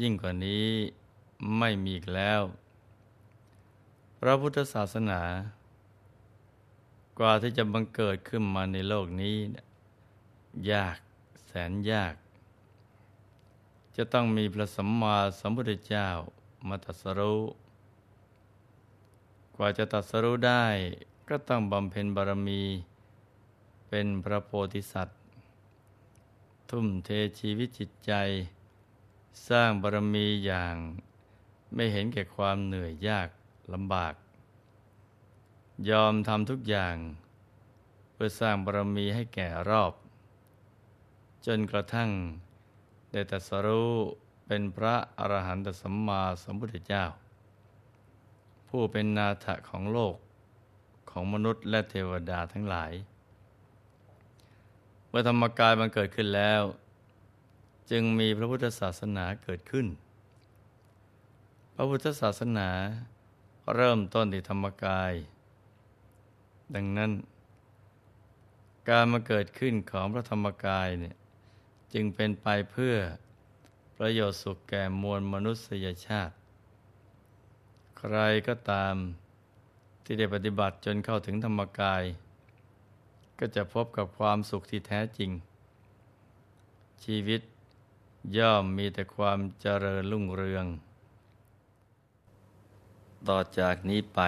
ยิ่งกว่านี้ไม่มีอีกแล้ว พระพุทธศาสนา กว่าที่จะบังเกิดขึ้นมาในโลกนี้ ยากแสนยาก จะต้องมีพระสัมมาสัมพุทธเจ้ามาตัสรู้กว่าจะตรัสรู้ได้ก็ต้องบำเพ็ญบารมี เป็นพระโพธิสัตว์ ทุ่มเทชีวิตจิตใจ สร้างบารมีอย่างไม่เห็นแก่ความเหนื่อยยากลำบาก ยอมทำทุกอย่าง เพื่อสร้างบารมีให้แก่รอบ จนกระทั่งได้ตรัสรู้เป็นพระอรหันตสัมมาสัมพุทธเจ้า ผู้เป็นนาถของโลกของมนุษย์และเทวดาทั้งหลาย เมื่อธรรมกายมันเกิดขึ้นแล้ว จึงมีพระพุทธศาสนาเกิดขึ้น พระพุทธศาสนาเริ่มต้นที่ธรรมกาย ดังนั้น การมาเกิดขึ้นของพระธรรมกายเนี่ยจึงเป็นไปเพื่อประโยชน์สุขแก่มวลมนุษยชาติ ใครก็ตามที่ได้ปฏิบัติจนเข้าถึงธรรมกาย ก็จะพบกับความสุขที่แท้จริง ชีวิต ย่อมมีแต่ความเจริญรุ่งเรือง ต่อจากนี้ไป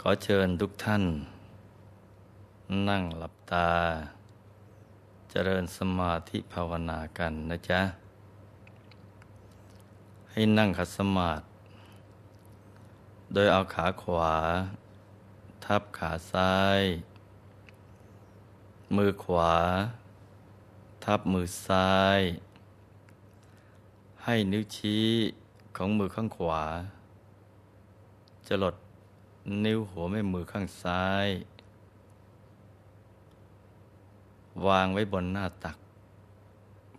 ขอเชิญทุกท่าน นั่งหลับตา เจริญสมาธิภาวนากันนะจ๊ะ ให้นั่งขัดสมาธิโดยเอาขาขวา ทับขาซ้าย มือขวา ทับมือซ้าย ให้นิ้วชี้ของมือข้างขวา จะหลดนิ้วหัวแม่มือข้างซ้าย วางไว้บนหน้าตัก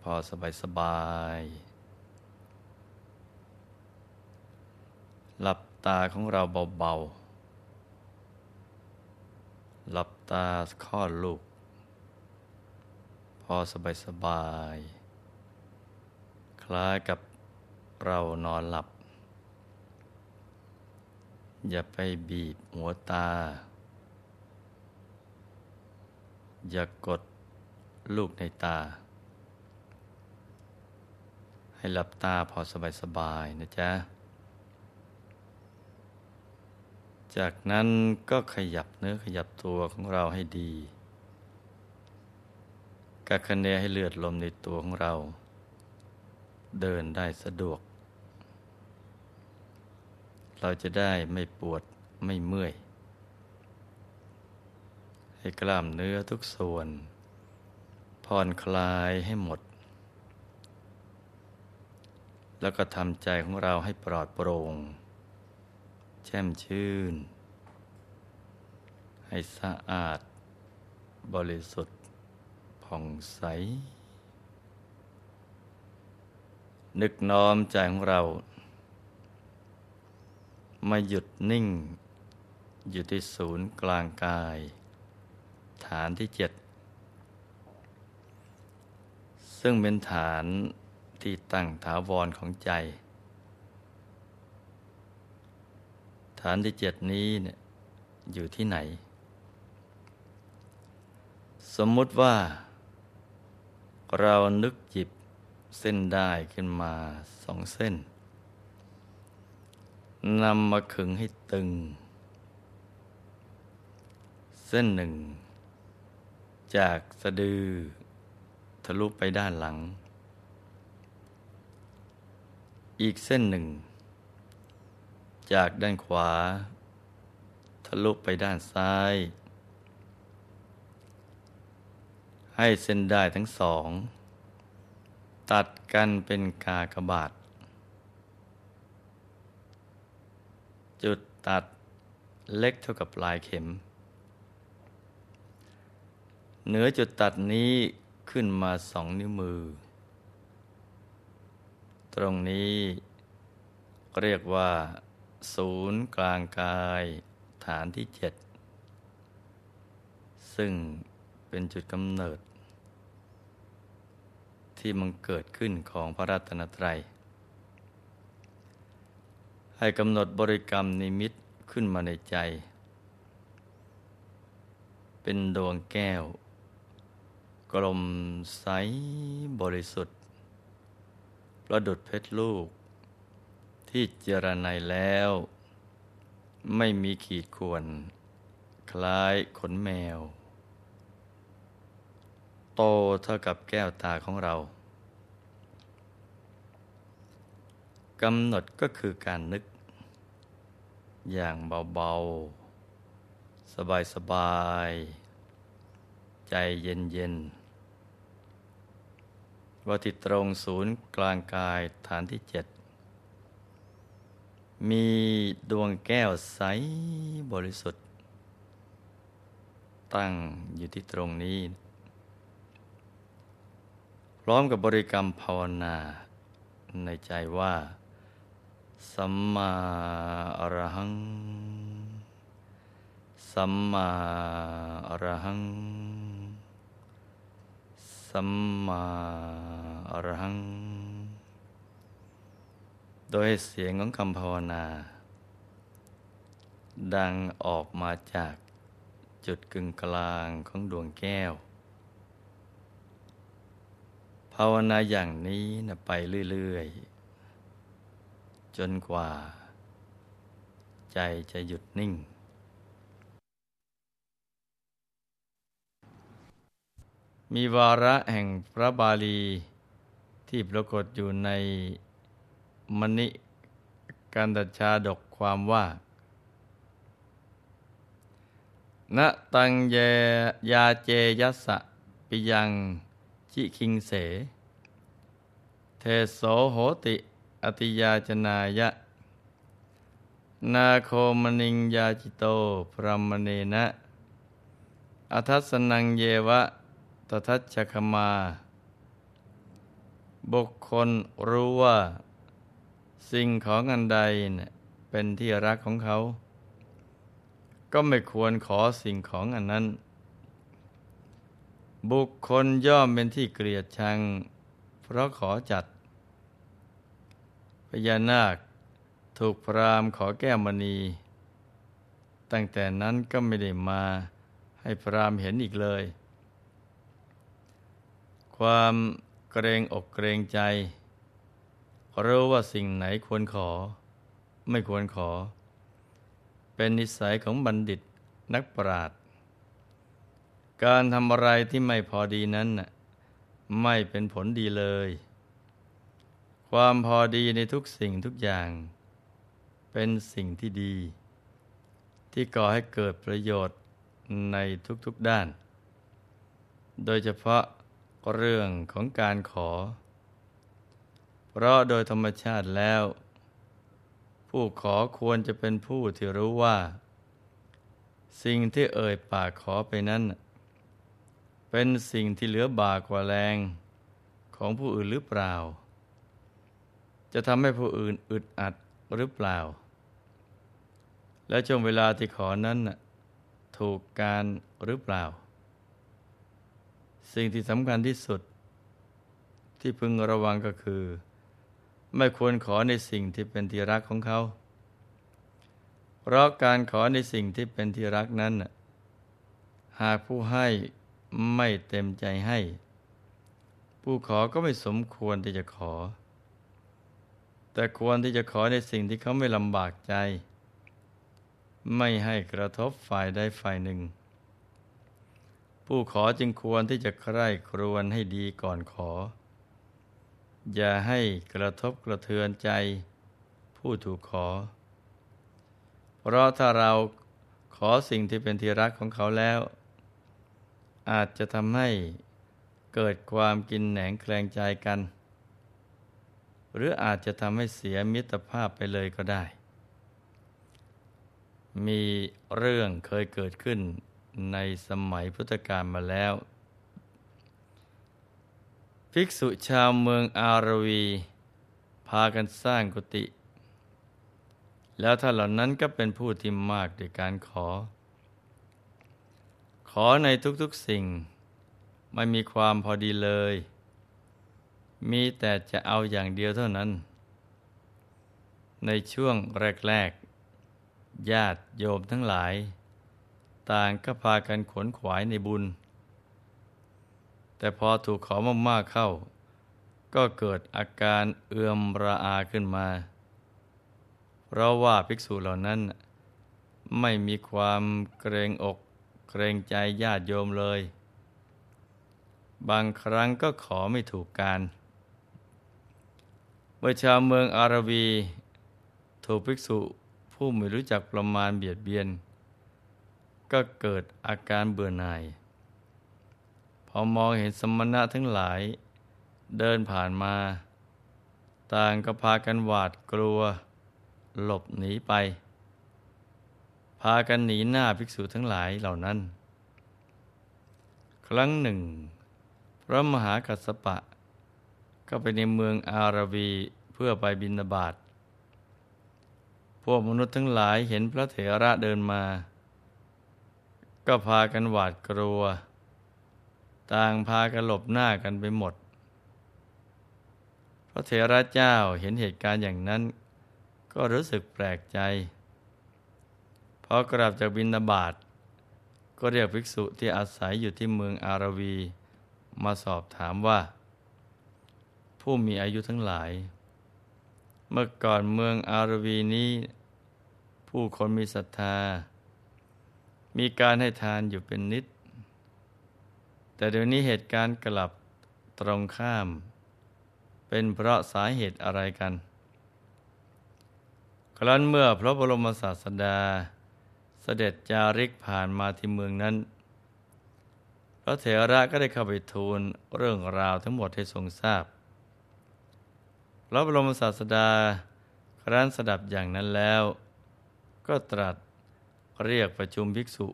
พอสบายสบาย หลับตาของเราเบาๆ หลับตาคลอดลูก อสบายสบาย คล้ายกับเรานอนหลับ อย่าไปบีบหัวตา อย่ากกดลูกในตา ให้หลับตาพอสบายสบายนะจ๊ะ จากนั้นก็ขยับเนื้อขยับตัวของเราให้ดี กักคะเนให้เลือดลมในตัวของเรา เดินได้สะดวก เราจะได้ไม่ปวดไม่เมื่อย ให้กล้ามเนื้อทุกส่วนผ่อนคลายให้หมด แล้วก็ทำใจของเราให้ปลอดโปร่ง แช่มชื่น ให้สะอาดบริสุทธิ์ ผ่องใส นึกน้อมใจของเรา มาหยุดนิ่ง อยู่ที่ศูนย์กลางกาย ฐานที่เจ็ด ซึ่งเป็นฐานที่ตั้งถาวรของใจ ฐานที่เจ็ดนี้เนี่ยอยู่ที่ไหน สมมุติว่า เรานึกจิบเส้นได้ขึ้นมาสองเส้นนำมาขึงให้ตึง เส้นหนึ่ง จากสะดือ ทะลุไปด้านหลัง อีกเส้นหนึ่ง จากด้านขวา ทะลุไปด้านซ้าย ให้เส้นได้ทั้งสอง ตัดกันเป็นกากบาท จุดตัดเล็กเท่ากับลายเข็ม เหนือจุดตัดนี้ขึ้นมาสองนิ้วมือ ตรงนี้เรียกว่า ศูนย์กลางกายฐานที่เจ็ดซึ่งเป็นจุดกำเนิด ที่มันเกิดขึ้นของพระรัตนตรัย ให้กำหนดบริกรรมนิมิตขึ้นมาในใจ เป็นดวงแก้ว กลมใสบริสุทธิ์ ประดุดเพชรลูก ที่เจรไนแล้ว ไม่มีขีดข่วน คล้ายขนแมว โตเท่ากับแก้วตาของเรากำหนดก็คือการนึก อย่างเบาๆ สบายๆ ใจเย็นๆ ว่าที่ตรงศูนย์กลางกายฐานที่เจ็ดมีดวงแก้วใสบริสุทธิ์ ตั้งอยู่ที่ตรงนี้ ร้อมกับบริกรรมภาวนา ในใจว่า สัมมาอรหัง สัมมาอรหัง สัมมาอรหัง โดยเสียงของคำภาวนา ดังออกมาจากจุดกึ่งกลางของดวงแก้ว ภาวนาอย่างนี้นะไปเรื่อย ๆ จนกว่า ใจจะหยุดนิ่ง มีวาระแห่งพระบาลีที่ปรากฏอยู่ในมณิกันตชาดกความว่าณตังเยยาเจยัสสะปิยัง จิคิงเส เทโสโหติอติยาจนายะ นาโคมนิงยาจิโตพรมเนนะอัทัสนังเยวะตทัชคมา บุคคลรู้ว่า สิ่งของอันใดเป็นที่รักของเขา ก็ไม่ควรขอสิ่งของอันนั้น บุคคลย่อมเป็นที่เกลียดชัง เพราะขอจัด พญานาคถูกพรามขอแก้มณี ตั้งแต่นั้นก็ไม่ได้มาให้พรามเห็นอีกเลย ความเกรงอกเกรงใจรู้ว่าสิ่งไหนควรขอ ไม่ควรขอ เป็นนิสัยของบัณฑิตนักปราชญ์ การทำอะไรที่ไม่พอดีนั้นไม่เป็นผลดีเลย ความพอดีในทุกสิ่งทุกอย่าง เป็นสิ่งที่ดี ที่ก่อให้เกิดประโยชน์ในทุกๆด้าน โดยเฉพาะเรื่องของการขอ เพราะโดยธรรมชาติแล้ว ผู้ขอควรจะเป็นผู้ที่รู้ว่า สิ่งที่เอ่ยปากขอไปนั้น เป็นสิ่งที่เหลือบากกว่าแรงของผู้อื่นหรือเปล่า จะทำให้ผู้อื่นอึดอัดหรือเปล่า และช่วงเวลาที่ขอนั้นถูกการหรือเปล่า สิ่งที่สำคัญที่สุด ที่พึงระวังก็คือ ไม่ควรขอในสิ่งที่เป็นที่รักของเขา เพราะการขอในสิ่งที่เป็นที่รักนั้น หากผู้ให้ ไม่เต็มใจให้ ผู้ขอก็ไม่สมควรที่จะขอ แต่ควรที่จะขอในสิ่งที่เขาไม่ลำบากใจ ไม่ให้กระทบฝ่ายใดฝ่ายหนึ่ง ผู้ขอจึงควรที่จะใคร่ครวญให้ดีก่อนขอ อย่าให้กระทบกระเทือนใจ ผู้ถูกขอ เพราะถ้าเราขอสิ่งที่เป็นที่รักของเขาแล้ว อาจจะทำให้เกิดความกินแหนงแคลงใจกัน หรืออาจจะทำให้เสียมิตรภาพไปเลยก็ได้ มีเรื่องเคยเกิดขึ้นในสมัยพุทธกาลมาแล้ว ภิกษุชาวเมืองอารวี พากันสร้างกุฏิแล้วถ้านเหล่านั้นก็เป็นผู้ที่มากด้วยการขอ อในทุกๆสิ่ง ไม่มีความพอดีเลย มีแต่จะเอาอย่างเดียวเท่านั้น ในช่วงแรก ๆ ญาติโยมทั้งหลาย ต่างก็พากันขนขวายในบุญ แต่พอถูกขอมากๆเข้า ก็เกิดอาการเอื่อมระอาขึ้นมา เพราะว่าภิกษุเหล่านั้นไม่มีความเกรงอก เกรงใจญาติโยมเลย บางครั้งก็ขอไม่ถูกการเมื่อชาวเมืองอารวีถูกภิกษุผู้ไม่รู้จักประมาณเบียดเบียน ก็เกิดอาการเบื่อหน่าย พอมองเห็นสมณะทั้งหลายเดินผ่านมา ต่างก็พากันหวาดกลัว หลบหนีไป พากันหนีหน้าภิกษุทั้งหลายเหล่านั้น ครั้งหนึ่ง พระมหากัสสปะ ก็ไปในเมืองอาราวีเพื่อไปบินาบาตพวกมนุษย์ทั้งหลายเห็นพระเถระเดินมา ก็พากันหวาดกลัว ต่างพากันหลบหน้ากันไปหมด พระเถระเจ้าเห็นเหตุการณ์อย่างนั้น ก็รู้สึกแปลกใจ พอกลับจากบินาบาตก็เรียกภิกษุที่อาศัยอยู่ที่เมืองอารวี มาสอบถามว่า ผู้มีอายุทั้งหลาย เมื่อก่อนเมืองอารวีนี้ ผู้คนมีศรัทธา มีการให้ทานอยู่เป็นนิด แต่เดี๋ยวนี้เหตุการณ์กลับตรงข้าม เป็นเพราะสาเหตุอะไรกัน ครั้นเมื่อพระบรมศาสดาเสด็จจาริกผ่านมาที่เมืองนั้น พระเถระก็ได้เข้าไปทูลเรื่องราวทั้งหมดให้ทรงทราบ พระบรมศาสดาครั้นสดับอย่างนั้นแล้ว ก็ตรัสเรียกประชุมภิกษุ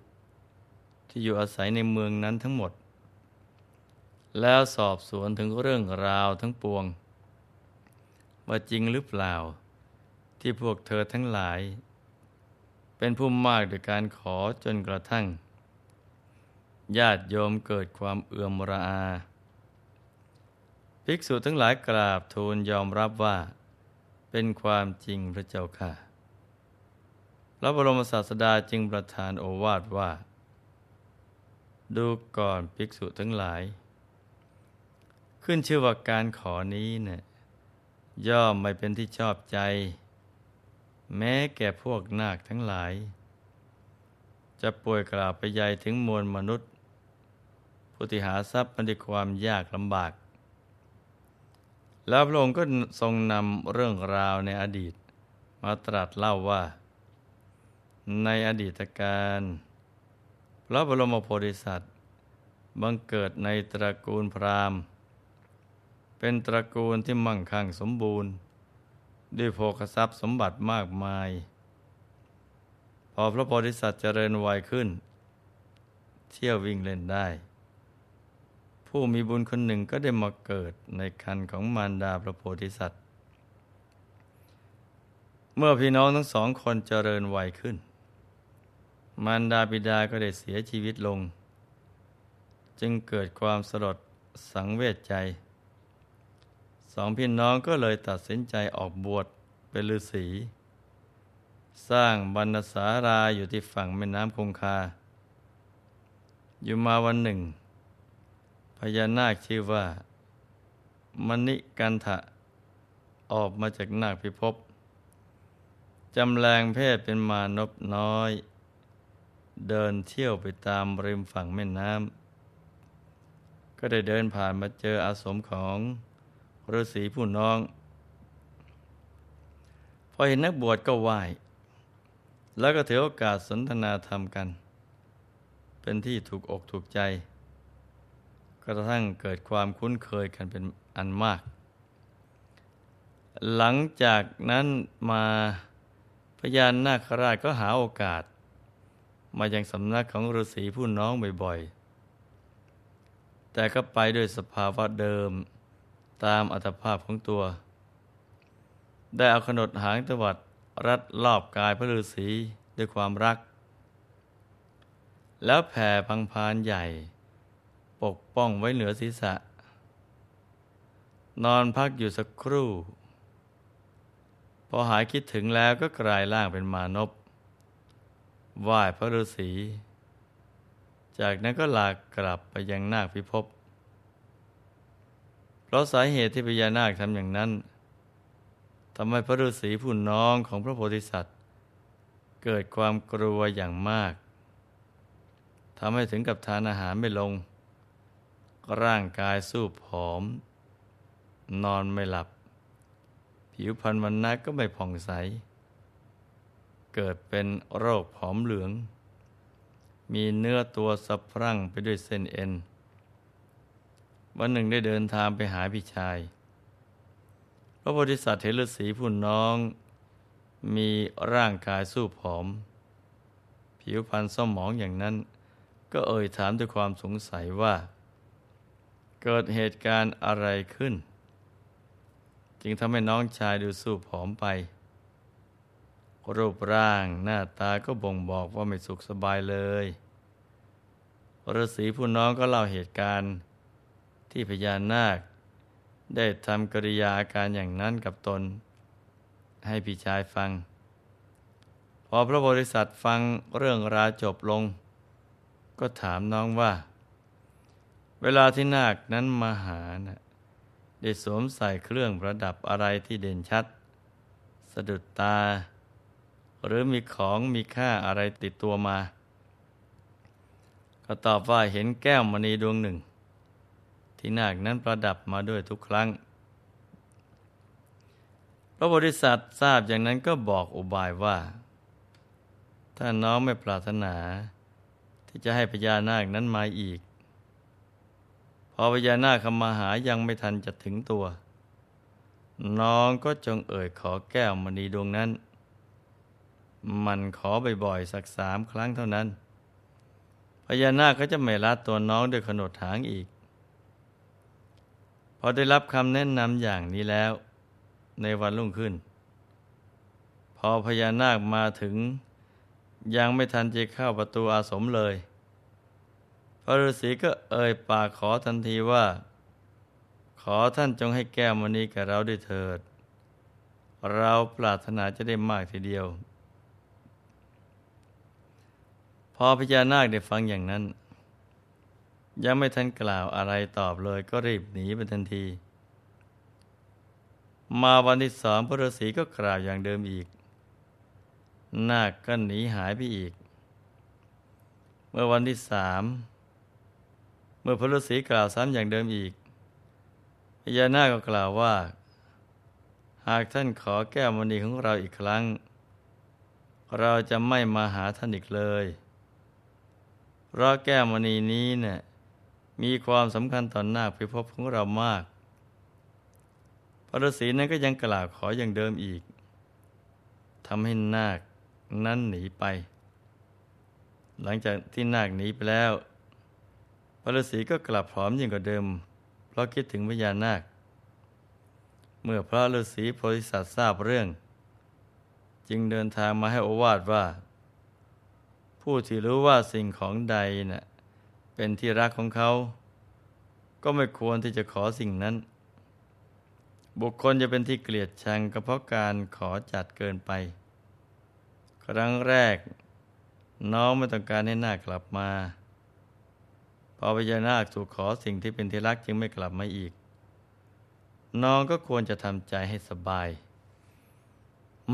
ที่อยู่อาศัยในเมืองนั้นทั้งหมด แล้วสอบสวนถึงเรื่องราวทั้งปวง ว่าจริงหรือเปล่าที่พวกเธอทั้งหลาย เป็นผู้มากโดยการขอจนกระทั่ง ญาติโยมเกิดความเอื่อมระอา ภิกษุทั้งหลายกราบทูลยอมรับว่า เป็นความจริงพระเจ้าค่ะ พระบรมศาสดาจึงประทานโอวาทว่า ดูก่อนภิกษุทั้งหลาย ขึ้นชื่อว่าการขอนี้เนะี่ยย่อมไม่เป็นที่ชอบใจ แม้แก่พวกนาคทั้งหลาย จะป่วยกล่าวไปใหญ่ถึงมวลมนุษย์ ผู้ที่หาทรัพย์มันด้วยความยากลำบาก แล้วพระองค์ก็ทรงนำเรื่องราวในอดีต มาตรัสเล่าว่า ในอดีตการพระบรมโพธิสัตว์บังเกิดในตระกูลพราหมณ์ เป็นตระกูลที่มั่งคั่งสมบูรณ์ ด้วยโภคทรัพย์สมบัติมากมาย พอพระโพธิสัตว์เจริญวัยขึ้น เที่ยววิ่งเล่นได้ ผู้มีบุญคนหนึ่งก็ได้มาเกิดในคันของมารดาพระโพธิสัตว์ เมื่อพี่น้องทั้งสองคนเจริญวัยขึ้น มารดาบิดาก็ได้เสียชีวิตลง จึงเกิดความสลดสังเวชใจ สองพี่น้องก็เลยตัดสินใจออกบวชเป็นฤาษีสร้างบรรณสาราอยู่ที่ฝั่งแม่น้ำคงคา อยู่มาวันหนึ่ง พญานาคชื่อว่ามณิกันทะออกมาจากนาคพิภพจำแรงเพศเป็นมานพน้อย เดินเที่ยวไปตามริมฝั่งแม่น้ำก็ได้เดินผ่านมาเจออาสมของ ฤาษีผู้น้อง พอเห็นนักบวชก็ไหว้ แล้วก็ถือโอกาสสนทนาธรรมกัน เป็นที่ถูกอกถูกใจกระทั่งเกิดความคุ้นเคยกันเป็นอันมาก หลังจากนั้นมาพญานาคราชก็หาโอกาส มายังสำนักของฤาษีผู้น้องบ่อยๆ แต่ก็ไปด้วยสภาวะเดิม ตามอัตภาพของตัว ได้เอาขนดหางตวัดรัดรอบกายพระฤาษีด้วยความรัก แล้วแผ่พังพานใหญ่ ปกป้องไว้เหนือศีรษะ นอนพักอยู่สักครู่ พอหายคิดถึงแล้วก็กลายร่างเป็นมานพไหว้พระฤาษี จากนั้นก็ลากกลับไปยังนาคพิภพเพ ราะสาเหตุที่พญานาคทำอย่างนั้นทำให้พระฤาษีผู้น้องของพระโพธิสัตว์ เกิดความกลัวอย่างมากทำให้ถึงกับทานอาหารไม่ลง ร่างกายสู้ผอม นอนไม่หลับ ผิวพรรณวันนักก็ไม่ผ่องใส เกิดเป็นโรคผอมเหลือง มีเนื้อตัวสะพรั่งไปด้วยเส้นเอ็น วันหนึ่งได้เดินทางไปหาพี่ชาย พระโพธิสัตว์เห็นฤาษีผู้น้อง มีร่างกายสู้ผอม ผิวพรรณส้มหมองอย่างนั้น ก็เอ่ยถามด้วยความสงสัยว่า เกิดเหตุการณ์อะไรขึ้น จึงทำให้น้องชายดูสู้ผอมไป รูปร่างหน้าตาก็บ่งบอกว่าไม่สุขสบายเลยฤาษีผู้น้องก็เล่าเหตุการณ์ ที่พญานาค ได้ทำกริยาอาการอย่างนั้นกับตน ให้พี่ชายฟัง พอพระบริษัทฟังเรื่องราวจบลง ก็ถามน้องว่า เวลาที่นาคนั้นมาหานะได้สวมใส่เครื่องประดับอะไรที่เด่นชัด สะดุดตา หรือมีของมีค่าอะไรติดตัวมา ก็ตอบว่าเห็นแก้วมณีดวงหนึ่ง ที่นาคนั้นประดับมาด้วยทุกครั้ง พระบริษัททราบอย่างนั้นก็บอกอุบายว่า ถ้าน้องไม่ปรารถนา ที่จะให้พญานาคนั้นมาอีก พอพญานาคคำมาหายังไม่ทันจะถึงตัว น้องก็จงเอ่ยขอแก้วมณีดวงนั้น มันขอบ่อยๆสักสามครั้งเท่านั้นพญานาคก็จะไม่รัดตัวน้องด้วยขนดหางอีก อได้รับคำแนะนำอย่างนี้แล้ว ในวันรุ่งขึ้น พอพญานาคมาถึง ยังไม่ทันจะเข้าประตูอาสมเลย พระฤาษีก็เอ่ยปากขอทันทีว่า ขอท่านจงให้แก้วมณีแก่เราด้วยเถิด เราปรารถนาจะได้มากทีเดียว พอพญานาคได้ฟังอย่างนั้น ยังไม่ทันกล่าวอะไรตอบเลยก็รีบหนีไปทันที มาวันที่สองพระฤาษีก็กล่าวอย่างเดิมอีก นาคก็หนีหายไปอีก เมื่อวันที่สามเมื่อพระฤาษีกล่าวซ้ำอย่างเดิมอีกพญานาคก็กล่าวว่า หากท่านขอแก้วมณีของเราอีกครั้ง เราจะไม่มาหาท่านอีกเลยเพราะแก้วมณีนี้เนะี่ย มีความสำคัญต่อหน้าพิภพของเรามาก พระฤาษีนั้นก็ยังกล่าวขออย่างเดิมอีกทำให้นาคนั้นหนีไป หลังจากที่นาคหนีไปแล้ว พระฤาษีก็กลับพร้อมยิ่งกว่าเดิม เพราะคิดถึงพญานาค เมื่อพระฤาษีโพธิสัตว์ทราบเรื่อง จึงเดินทางมาให้อวาทว่า ผู้ที่รู้ว่าสิ่งของใดนะ่ะ เป็นที่รักของเขา ก็ไม่ควรที่จะขอสิ่งนั้น บุคคลจะเป็นที่เกลียดชังก็เพราะการขอจัดเกินไป ครั้งแรก น้องไม่ต้องการให้นากลับมา พอพญานาคถูกขอสิ่งที่เป็นที่รักจึงไม่กลับมาอีก น้องก็ควรจะทำใจให้สบาย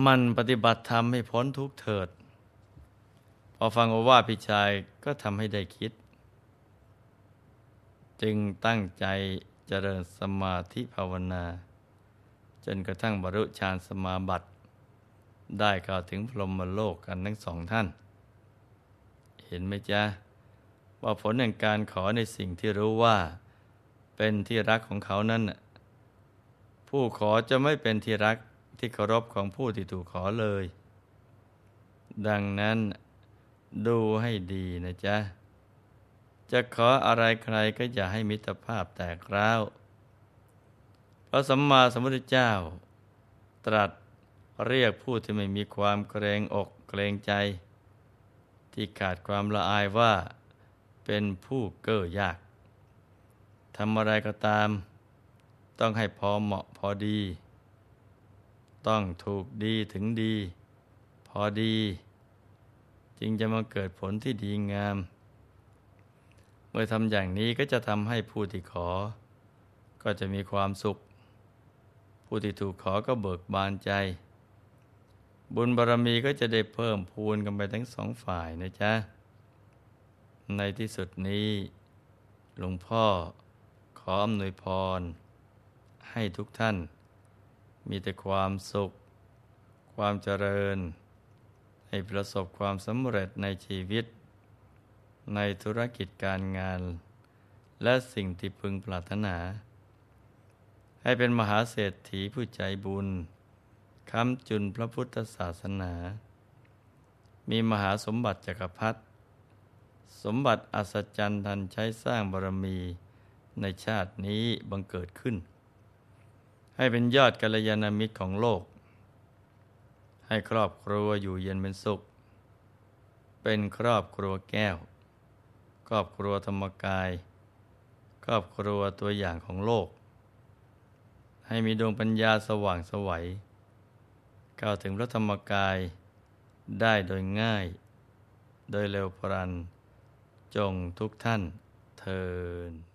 มันปฏิบัติธรรมให้พ้นทุกเถิด พอฟังโอวาทพี่ชายก็ทำให้ได้คิด จึงตั้งใจเจริญสมาธิภาวนา จนกระทั่งบรรลุฌานสมาบัติ ได้กล่าวถึงพรหมโลกกันทั้งสองท่าน เห็นไหมจ๊ะ ว่าผลแห่งการขอในสิ่งที่รู้ว่า เป็นที่รักของเขานั้น ผู้ขอจะไม่เป็นที่รักที่เคารพของผู้ที่ถูกขอเลย ดังนั้นดูให้ดีนะจ๊ะ จะขออะไรใครก็อย่าให้มิตรภาพแตกร้าวพระสัมมาสัมพุทธเจ้า ตรัสเรียกผู้ที่ไม่มีความเกรงอกเกรงใจ ที่ขาดความละอายว่าเป็นผู้เก้อยากทำอะไรก็ตาม ต้องให้พอเหมาะพอดี ต้องถูกดีถึงดี พอดี จึงจะมาเกิดผลที่ดีงาม เมื่อทำอย่างนี้ก็จะทำให้ผู้ที่ขอ ก็จะมีความสุข ผู้ที่ถูกขอก็เบิกบานใจ บุญบารรมีก็จะได้เพิ่มพูนกันไปทั้งสองฝ่ายนะจ๊ะ ในที่สุดนี้หลวงพ่อขออำนวยพร ให้ทุกท่าน มีแต่ความสุข ความเจริญ ให้ประสบความสำเร็จในชีวิต ในธุรกิจการงาน และสิ่งที่พึงปรารถนา ให้เป็นมหาเศรษฐีผู้ใจบุญค้ำจุนพระพุทธศาสนา มีมหาสมบัติจักรพรรดิสมบัติอัศจรรย์ทันใช้สร้างบารมีในชาตินี้บังเกิดขึ้น ให้เป็นยอดกัลยาณมิตรของโลก ให้ครอบครัวอยู่เย็นเป็นสุข เป็นครอบครัวแก้ว ครอบครัวธรรมกาย ครอบครัวตัวอย่างของโลก ให้มีดวงปัญญาสว่างสวัยก้าวถึงพระธรรมกายได้โดยง่าย โดยเร็วพรัน จงทุกท่านเทิน